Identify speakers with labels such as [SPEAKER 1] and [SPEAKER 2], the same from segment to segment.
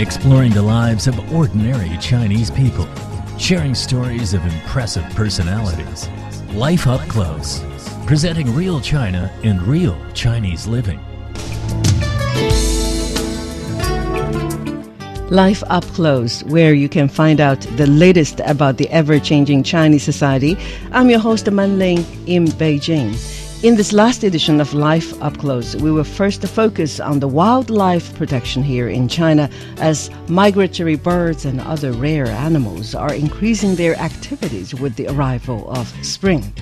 [SPEAKER 1] exploring the lives of ordinary Chinese people, sharing stories of impressive personalities. Life Up Close, presenting real China and real Chinese living.
[SPEAKER 2] Life Up Close, where you can find out the latest about the ever changing Chinese society. I'm your host, Man Ling, in Beijing. In this last edition of Life Up Close, we will first focus on the wildlife protection here in China as migratory birds and other rare animals are increasing their activities with the arrival of spring.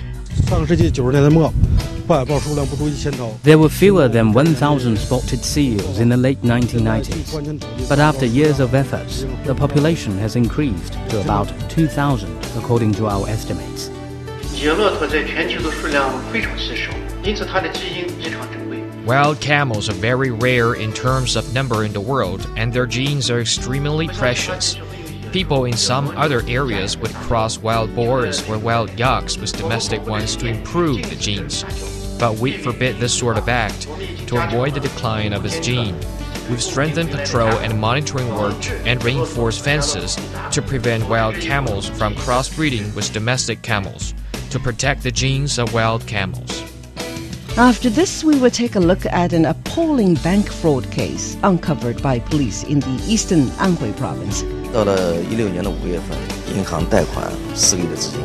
[SPEAKER 3] There were fewer than 1,000 spotted seals in the late 1990s, but after years of efforts, the population has increased to about 2,000 according to our estimates.
[SPEAKER 4] Wild camels are very rare in terms of number in the world, and their genes are extremely precious. People in some other areas would cross wild boars or wild yaks with domestic ones to improve the genes. But we forbid this sort of act to avoid the decline of its gene. We've strengthened patrol and monitoring work and reinforced fences to prevent wild camels from crossbreeding with domestic camels to protect the genes of wild camels.
[SPEAKER 2] After this, we will take a look at an appalling bank fraud case uncovered by police in the eastern Anhui province.
[SPEAKER 5] 到了一六年的五月份，银行贷款四个亿的资金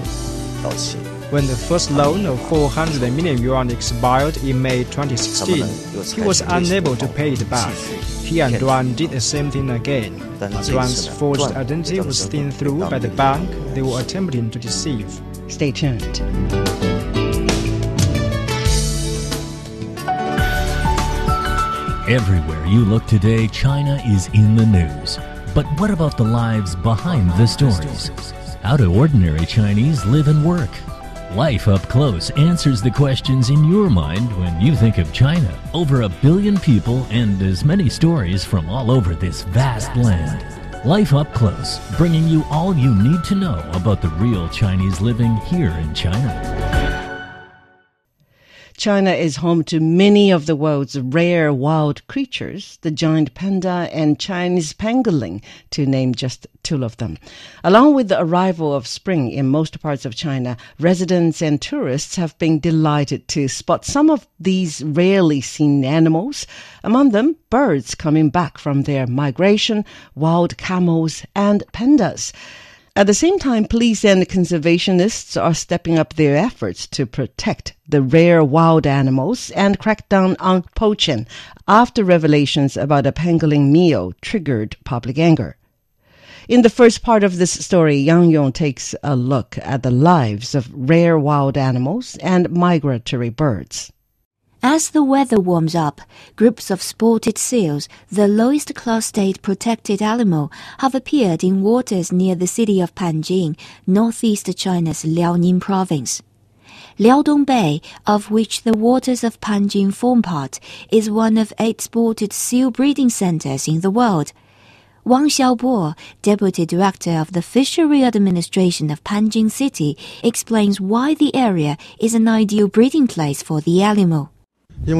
[SPEAKER 5] 到期。
[SPEAKER 6] When the first loan of 400 million yuan expired in May 2016, he was unable to pay it back. He and Duan did the same thing again. But Duan's forged identity was seen through by the bank they were attempting to deceive.
[SPEAKER 2] Stay tuned.
[SPEAKER 1] Everywhere you look today, China is in the news. But what about the lives behind the stories? How do ordinary Chinese live and work? Life Up Close answers the questions in your mind when you think of China. Over a billion people and as many stories from all over this vast land. Life Up Close, bringing you all you need to know about the real Chinese living here in China.
[SPEAKER 2] China is home to many of the world's rare wild creatures, the giant panda and Chinese pangolin, to name just two of them. Along with the arrival of spring in most parts of China, residents and tourists have been delighted to spot some of these rarely seen animals, among them birds coming back from their migration, wild camels, and pandas. At the same time, police and conservationists are stepping up their efforts to protect the rare wild animals and crack down on poaching after revelations about a pangolin meal triggered public anger. In the first part of this story, Yang Yong takes a look at the lives of rare wild animals and migratory birds.
[SPEAKER 7] As the weather warms up, groups of spotted seals, the lowest class state protected animal, have appeared in waters near the city of Panjin, northeast China's Liaoning province. Liaodong Bay, of which the waters of Panjin form part, is one of eight spotted seal breeding centers in the world. Wang Xiaobo, deputy director of the Fishery Administration of Panjin City, explains why the area is an ideal breeding place for the animal.
[SPEAKER 3] The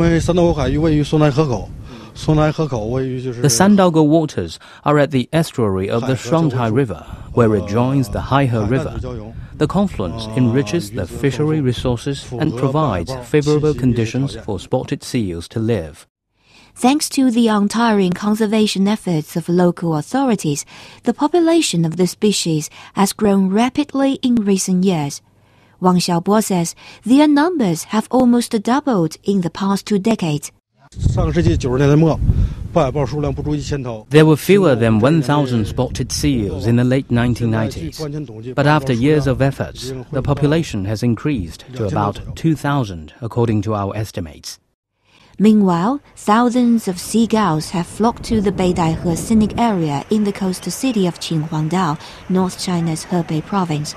[SPEAKER 3] Sandaogo waters are at the estuary of the Shuangtai River, where it joins the Haihe River. The confluence enriches the fishery resources and provides favorable conditions for spotted seals to live.
[SPEAKER 7] Thanks to the untiring conservation efforts of local authorities, the population of the species has grown rapidly in recent years. Wang Xiaobo says their numbers have almost doubled in the past two decades.
[SPEAKER 3] There were fewer than 1,000 spotted seals in the late 1990s, but after years of efforts, the population has increased to about 2,000 according to our estimates.
[SPEAKER 7] Meanwhile, thousands of seagulls have flocked to the Beidaihe scenic area in the coastal city of Qinhuangdao, North China's Hebei province.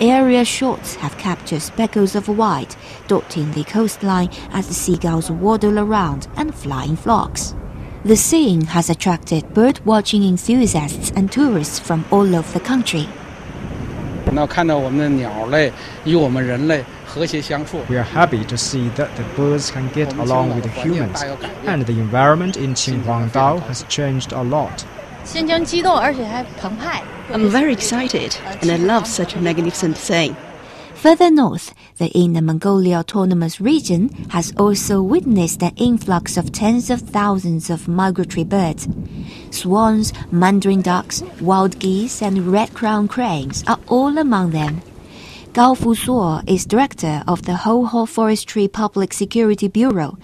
[SPEAKER 7] Area shots have captured speckles of white dotting the coastline as the seagulls waddle around and fly in flocks. The scene has attracted bird watching enthusiasts and tourists from all over the country.
[SPEAKER 8] 那看到我们的鸟类与我们人类和谐相处。
[SPEAKER 6] We are happy to see that the birds can get along with the humans, and the environment in Qinhuangdao has changed a lot.
[SPEAKER 9] I'm very excited, and I love such a magnificent thing.
[SPEAKER 7] Further north, the Inner Mongolia Autonomous Region has also witnessed an influx of tens of thousands of migratory birds. Swans, mandarin ducks, wild geese, and red-crowned cranes are all among them. Gao Fusuo is director of the Hohhot Forestry Public Security Bureau,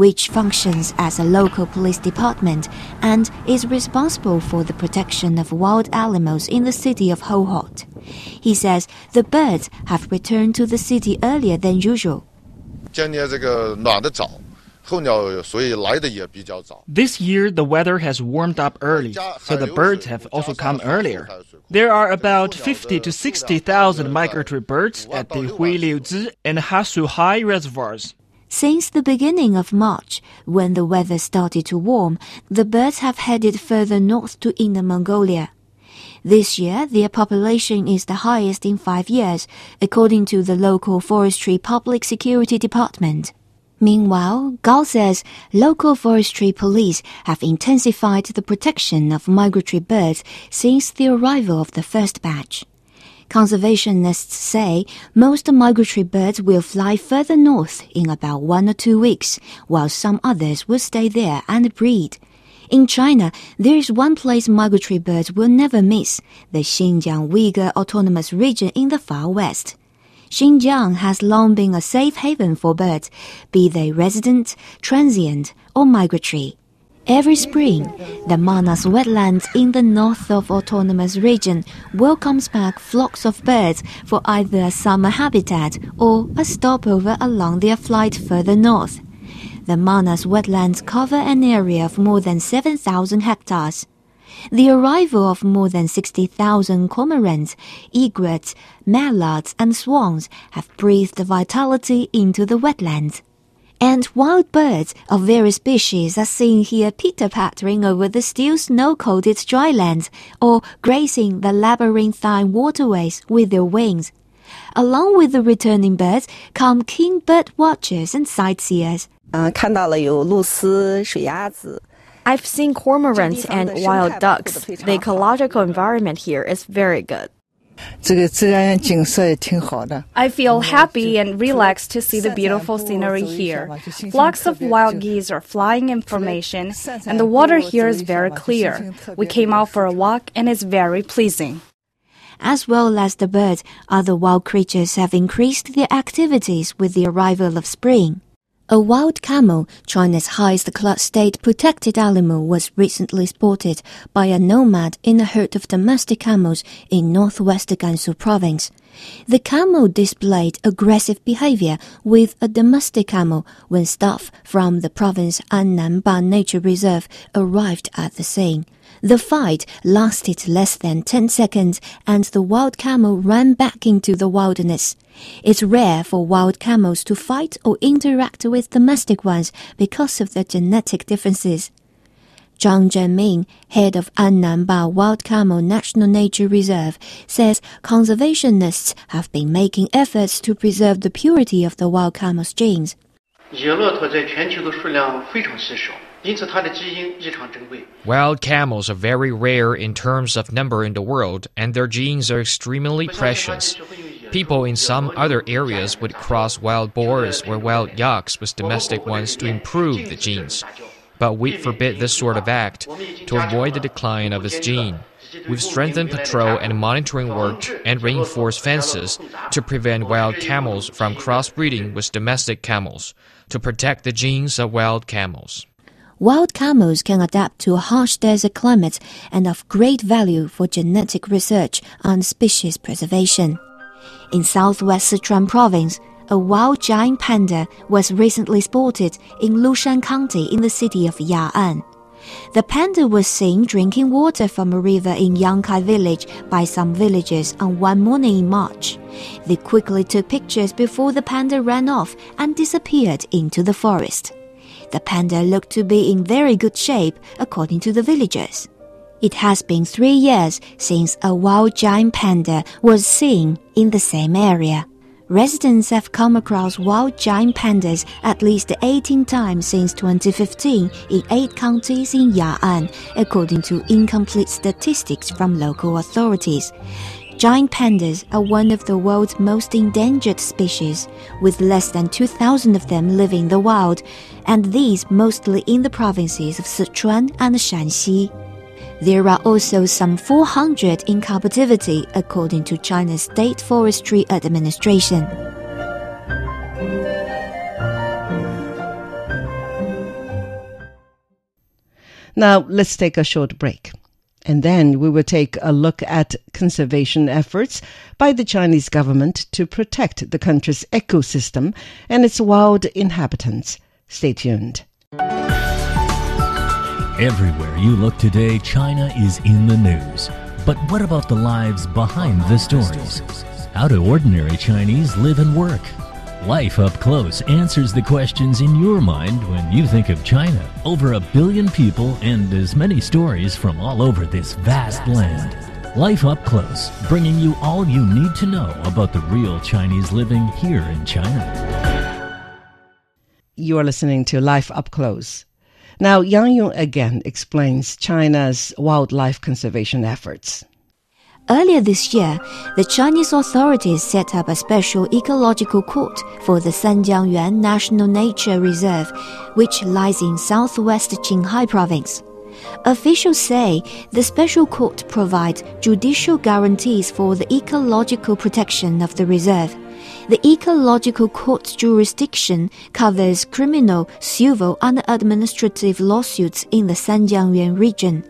[SPEAKER 7] which functions as a local police department and is responsible for the protection of wild animals in the city of Hohhot. He says the birds have returned to the city earlier than usual.
[SPEAKER 10] This year, the weather has warmed up early, so the birds have also come earlier. There are about 50 to 60,000 migratory birds at the Huiliuzi and Hasuhai reservoirs.
[SPEAKER 7] Since the beginning of March, when the weather started to warm, the birds have headed further north to Inner Mongolia. This year, their population is the highest in five years, according to the local Forestry Public Security Department. Meanwhile, Gao says local forestry police have intensified the protection of migratory birds since the arrival of the first batch. Conservationists say most migratory birds will fly further north in about one or two weeks, while some others will stay there and breed. In China, there is one place migratory birds will never miss, the Xinjiang Uyghur Autonomous Region in the far west. Xinjiang has long been a safe haven for birds, be they resident, transient, or migratory. Every spring, the Manas wetlands in the north of Autonomous Region welcomes back flocks of birds for either a summer habitat or a stopover along their flight further north. The Manas wetlands cover an area of more than 7,000 hectares. The arrival of more than 60,000 cormorants, egrets, mallards, and swans have breathed vitality into the wetlands and wild birds of various species are seen here pitter-pattering over the still snow-coated drylands or grazing the labyrinthine waterways with their wings. Along with the returning birds come keen bird watchers and sightseers.
[SPEAKER 9] Uh,
[SPEAKER 11] I've seen cormorants and wild ducks. The ecological environment here is very good.
[SPEAKER 12] I feel happy and relaxed to see the beautiful scenery here. Flocks of wild geese are flying in formation, and the water here is very clear. We came out for a walk and it's very pleasing.
[SPEAKER 7] As well as the birds, other wild creatures have increased their activities with the arrival of spring. A wild camel, China's highest class state protected animal, was recently spotted by a nomad in a herd of domestic camels in northwest Gansu province. The camel displayed aggressive behavior with a domestic camel when staff from the province Annanba Nature Reserve arrived at the scene. The fight lasted less than 10 seconds and the wild camel ran back into the wilderness. It's rare for wild camels to fight or interact with domestic ones because of their genetic differences. Zhang Zhenming, head of Annanba Wild Camel National Nature Reserve, says conservationists have been making efforts to preserve the purity of the wild camel's genes. 野骆驼在全球的数量非常稀少。
[SPEAKER 4] Wild camels are very rare in terms of number in the world, and their genes are extremely precious. People in some other areas would cross wild boars or wild yaks with domestic ones to improve the genes. But we forbid this sort of act to avoid the decline of its gene. We've strengthened patrol and monitoring work and reinforced fences to prevent wild camels from crossbreeding with domestic camels, to protect the genes of wild camels.
[SPEAKER 7] Wild camels can adapt to a harsh desert climate and of great value for genetic research and species preservation. In southwest Sichuan province, a wild giant panda was recently spotted in Lushan County in the city of Ya'an. The panda was seen drinking water from a river in Yangkai village by some villagers on one morning in March. They quickly took pictures before the panda ran off and disappeared into the forest. The panda looked to be in very good shape, according to the villagers. It has been three years since a wild giant panda was seen in the same area. Residents have come across wild giant pandas at least 18 times since 2015 in eight counties in Ya'an, according to incomplete statistics from local authorities. Giant pandas are one of the world's most endangered species, with less than 2,000 of them living in the wild, and these mostly in the provinces of Sichuan and Shaanxi. There are also some 400 in captivity, according to China's State Forestry Administration.
[SPEAKER 2] Now, let's take a short break. And then we will take a look at conservation efforts by the Chinese government to protect the country's ecosystem and its wild inhabitants. Stay tuned.
[SPEAKER 1] Everywhere you look today, China is in the news. But what about the lives behind the stories? How do ordinary Chinese live and work? Life Up Close answers the questions in your mind when you think of China. Over a billion people and as many stories from all over this vast land. Life Up Close, bringing you all you need to know about the real Chinese living here in China.
[SPEAKER 2] You are listening to Life Up Close. Now, Yang Yong again explains China's wildlife conservation efforts.
[SPEAKER 7] Earlier this year, the Chinese authorities set up a special ecological court for the Sanjiangyuan National Nature Reserve, which lies in southwest Qinghai province. Officials say the special court provides judicial guarantees for the ecological protection of the reserve. The Ecological Court's jurisdiction covers criminal, civil, and administrative lawsuits in the Sanjiangyuan region.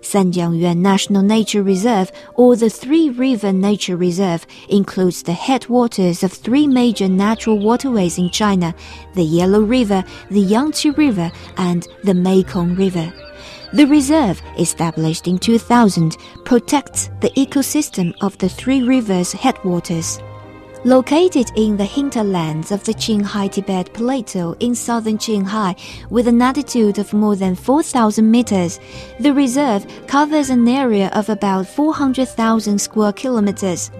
[SPEAKER 7] Sanjiangyuan National Nature Reserve, or the Three River Nature Reserve, includes the headwaters of three major natural waterways in China the Yellow River, the Yangtze River, and the Mekong River. The reserve, established in 2000, protects the ecosystem of the three rivers' headwaters. Located in the hinterlands of the Qinghai Tibet Plateau in southern Qinghai, with an altitude of more than 4,000 meters, the reserve covers an area of about 400,000 square kilometers.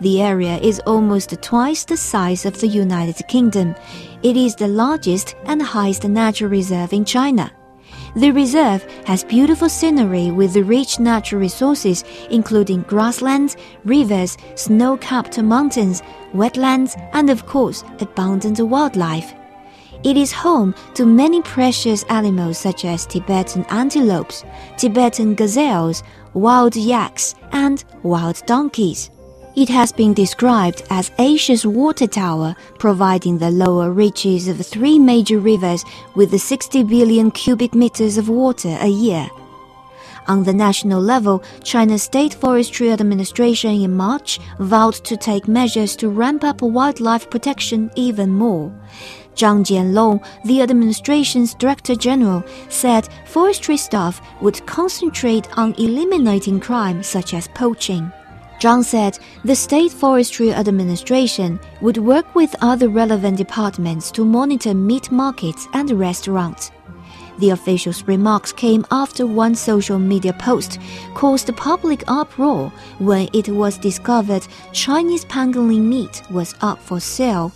[SPEAKER 7] The area is almost twice the size of the United Kingdom. It is the largest and highest natural reserve in China. The reserve has beautiful scenery with rich natural resources, including grasslands, rivers, snow capped mountains, wetlands, and of course, abundant wildlife. It is home to many precious animals such as Tibetan antelopes, Tibetan gazelles, wild yaks, and wild donkeys. It has been described as Asia's water tower, providing the lower reaches of three major rivers with 60 billion cubic meters of water a year. On the national level, China's State Forestry Administration in March vowed to take measures to ramp up wildlife protection even more. Zhang Jianlong, the administration's director general, said forestry staff would concentrate on eliminating crime such as poaching. Zhang said the State Forestry Administration would work with other relevant departments to monitor meat markets and restaurants. The official's remarks came after one social media post caused public uproar when it was discovered Chinese pangolin meat was up for sale.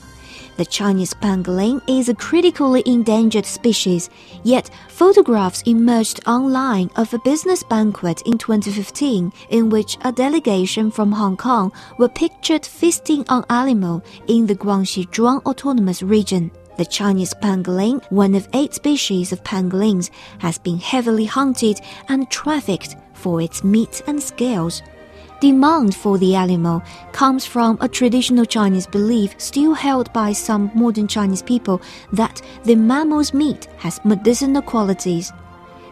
[SPEAKER 7] The Chinese pangolin is a critically endangered species, yet photographs emerged online of a business banquet in 2015 in which a delegation from Hong Kong were pictured feasting on animal in the Guangxi Zhuang Autonomous Region. The Chinese pangolin, one of eight species of pangolins, has been heavily hunted and trafficked for its meat and scales demand for the animal comes from a traditional Chinese belief still held by some modern Chinese people that the mammal's meat has medicinal qualities.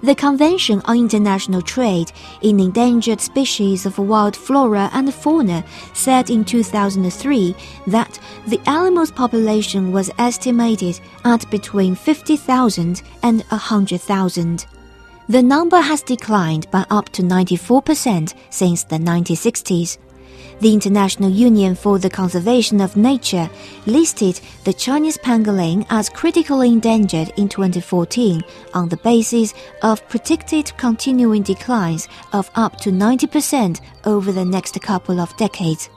[SPEAKER 7] The Convention on International Trade in Endangered Species of Wild Flora and Fauna said in 2003 that the animal's population was estimated at between 50,000 and 100,000. The number has declined by up to 94% since the 1960s. The International Union for the Conservation of Nature listed the Chinese pangolin as critically endangered in 2014 on the basis of predicted continuing declines of up to 90% over the next couple of decades.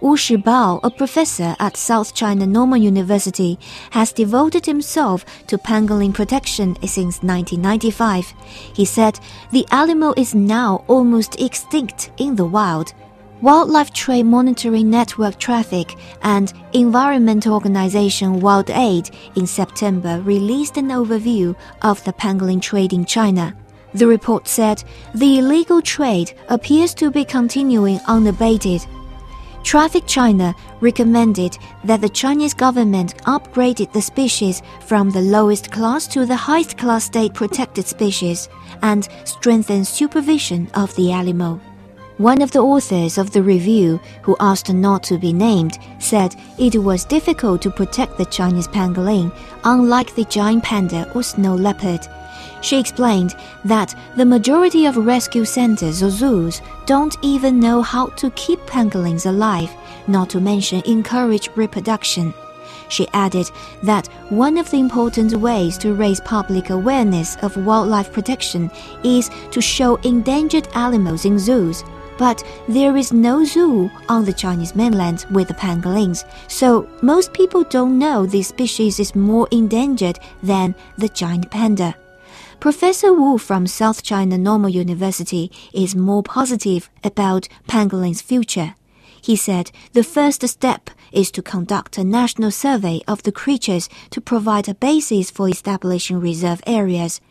[SPEAKER 7] Wu Shibao, a professor at South China Normal University, has devoted himself to pangolin protection since 1995. He said the animal is now almost extinct in the wild. Wildlife Trade Monitoring Network Traffic and environmental organization WildAid in September released an overview of the pangolin trade in China. The report said the illegal trade appears to be continuing unabated Traffic China recommended that the Chinese government upgraded the species from the lowest class to the highest class state protected species and strengthen supervision of the animal. One of the authors of the review, who asked not to be named, said it was difficult to protect the Chinese pangolin, unlike the giant panda or snow leopard. She explained that the majority of rescue centers or zoos don't even know how to keep pangolins alive, not to mention encourage reproduction. She added that one of the important ways to raise public awareness of wildlife protection is to show endangered animals in zoos. But there is no zoo on the Chinese mainland with the pangolins, so most people don't know this species is more endangered than the giant panda. Professor Wu from South China Normal University is more positive about pangolin's future. He said the first step is to conduct a national survey of the creatures to provide a basis for establishing reserve areas.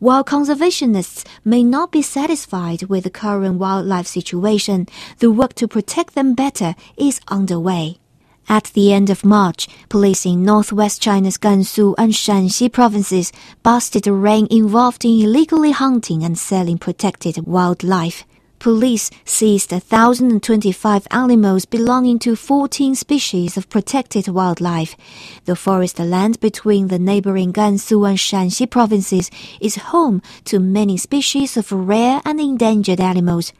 [SPEAKER 7] While conservationists may not be satisfied with the current wildlife situation, the work to protect them better is underway. At the end of March, police in northwest China's Gansu and Shaanxi provinces busted a ring involved in illegally hunting and selling protected wildlife. Police seized 1,025 animals belonging to 14 species of protected wildlife. The forest land between the neighboring Gansu and Shaanxi provinces is home to many species of rare and endangered animals.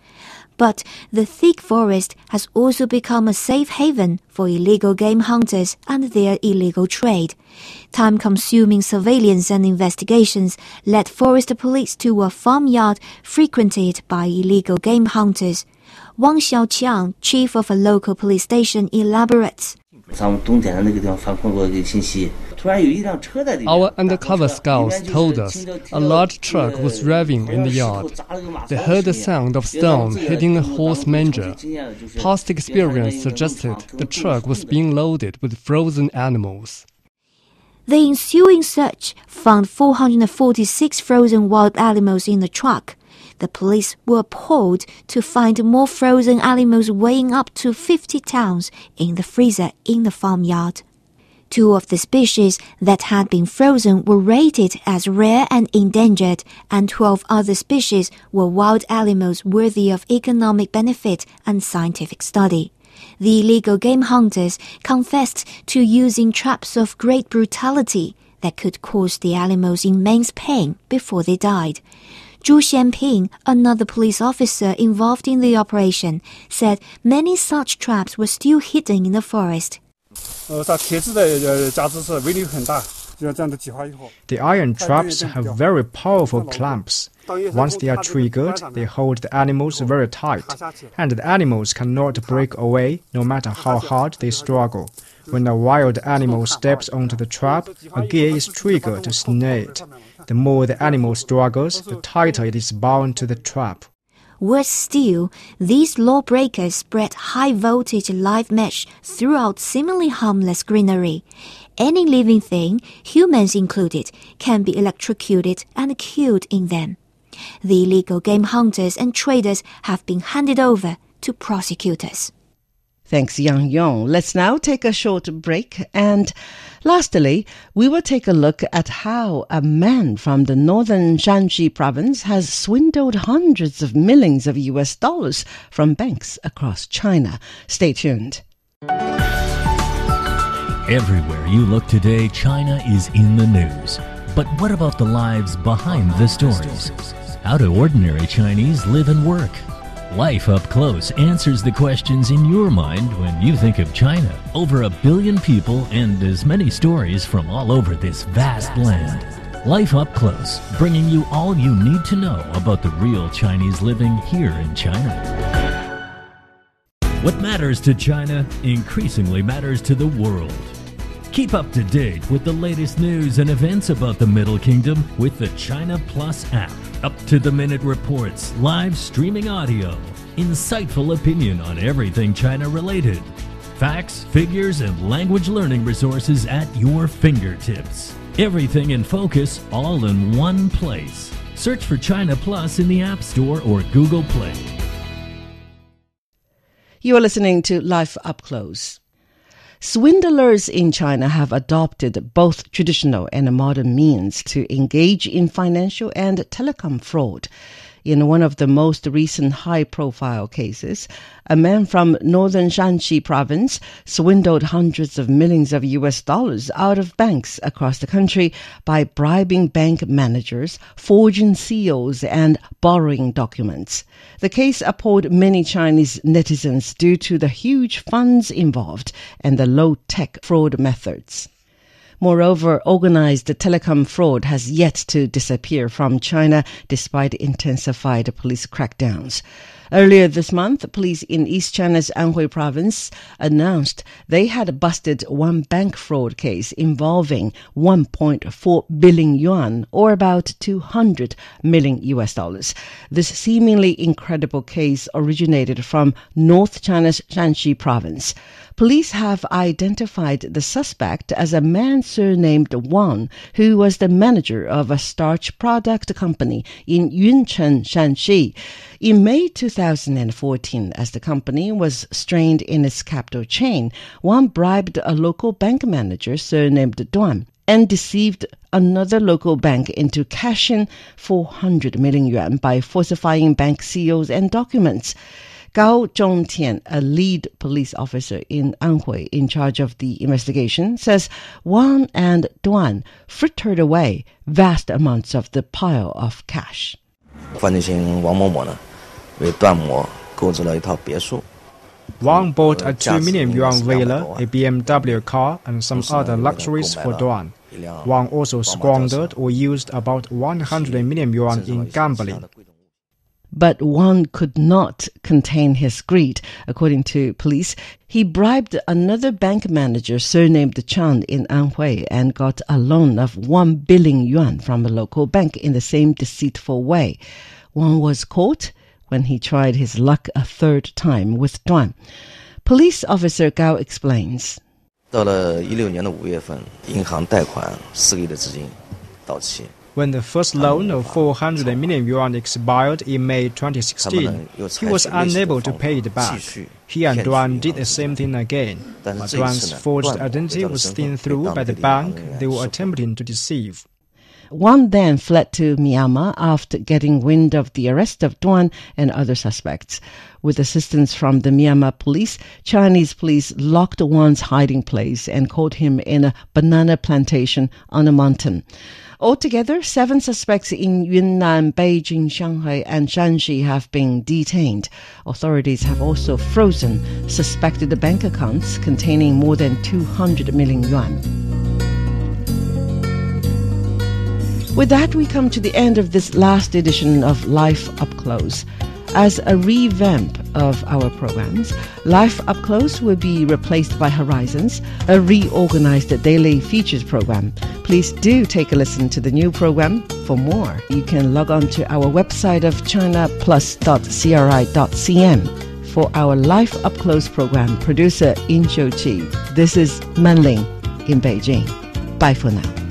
[SPEAKER 7] But the thick forest has also become a safe haven for illegal game hunters and their illegal trade. Time consuming surveillance and investigations led forest police to a farmyard frequented by illegal game hunters. Wang Xiaoqiang, chief of a local police station, elaborates.
[SPEAKER 13] Our undercover scouts told us a large truck was driving in the yard. They heard the sound of stones hitting a horse manger. Past experience suggested the truck was being loaded with frozen animals.
[SPEAKER 7] The ensuing search found 446 frozen wild animals in the truck. The police were appalled to find more frozen animals weighing up to 50 tons in the freezer in the farmyard. Two of the species that had been frozen were rated as rare and endangered, and 12 other species were wild animals worthy of economic benefit and scientific study. The illegal game hunters confessed to using traps of great brutality that could cause the animals immense pain before they died. Zhu Xianping, another police officer involved in the operation, said many such traps were still hidden in the forest.
[SPEAKER 6] The iron traps have very powerful clamps. Once they are triggered, they hold the animals very tight, and the animals cannot break away no matter how hard they struggle. When a wild animal steps onto the trap, a gear is triggered to snare it. The more the animal struggles, the tighter it is bound to the trap.
[SPEAKER 7] Worse still, these lawbreakers spread high voltage live mesh throughout seemingly harmless greenery. Any living thing, humans included, can be electrocuted and killed in them. The illegal game hunters and traders have been handed over to prosecutors.
[SPEAKER 2] Thanks, Yang Yong. Let's now take a short break. And lastly, we will take a look at how a man from the northern Shanxi province has swindled hundreds of millions of US dollars from banks across China. Stay tuned.
[SPEAKER 1] Everywhere you look today, China is in the news. But what about the lives behind the stories? How do ordinary Chinese live and work? Life Up Close answers the questions in your mind when you think of China. Over a billion people and as many stories from all over this vast land. Life Up Close, bringing you all you need to know about the real Chinese living here in China. What matters to China increasingly matters to the world. Keep up to date with the latest news and events about the Middle Kingdom with the China Plus app. Up to the minute reports, live streaming audio, insightful opinion on everything China related, facts, figures, and language learning resources at your fingertips. Everything in focus, all in one place. Search for China Plus in the App Store or Google Play.
[SPEAKER 2] You are listening to Life Up Close. Swindlers in China have adopted both traditional and modern means to engage in financial and telecom fraud. In one of the most recent high profile cases, a man from northern Shanxi province swindled hundreds of millions of US dollars out of banks across the country by bribing bank managers, forging seals, and borrowing documents. The case appalled many Chinese netizens due to the huge funds involved and the low tech fraud methods. Moreover, organized telecom fraud has yet to disappear from China despite intensified police crackdowns. Earlier this month, police in East China's Anhui province announced they had busted one bank fraud case involving 1.4 billion yuan, or about 200 million US dollars. This seemingly incredible case originated from North China's Shanxi province. Police have identified the suspect as a man surnamed Wang, who was the manager of a starch product company in Yuncheng, Shanxi. In May 2014, as the company was strained in its capital chain, Wang bribed a local bank manager surnamed Duan and deceived another local bank into cashing 400 million yuan by falsifying bank seals and documents. Gao Zhongtian, a lead police officer in Anhui in charge of the investigation, says Wang and Duan frittered away vast amounts of the pile of cash.
[SPEAKER 5] 犯罪嫌疑人王某某呢， 为段某购置了一套别墅。
[SPEAKER 6] Wang bought a 2 million yuan villa, a BMW car, and some other luxuries for Duan. Wang also squandered or used about 100 million yuan in gambling.
[SPEAKER 2] But Wang could not contain his greed. According to police, he bribed another bank manager surnamed Chan in Anhui and got a loan of 1 billion yuan from a local bank in the same deceitful way. Wang was caught when he tried his luck a third time with Duan. Police officer Gao explains.
[SPEAKER 5] 到了一六年的五月份，银行贷款四个亿的资金到期。
[SPEAKER 6] when the first loan of 400 million yuan expired in May 2016, he was unable to pay it back. He and Duan did the same thing again, but Duan's forged identity was seen through by the bank they were attempting to deceive.
[SPEAKER 2] Wang then fled to Myanmar after getting wind of the arrest of Duan and other suspects. With assistance from the Myanmar police, Chinese police locked Wang's hiding place and caught him in a banana plantation on a mountain. Altogether, seven suspects in Yunnan, Beijing, Shanghai, and Shanxi have been detained. Authorities have also frozen suspected bank accounts containing more than 200 million yuan. With that, we come to the end of this last edition of Life Up Close. As a revamp of our programs, Life Up Close will be replaced by Horizons, a reorganized daily features program. Please do take a listen to the new program. For more, you can log on to our website of chinaplus.cri.cn. For our Life Up Close program, producer In Chi. This is Manling in Beijing. Bye for now.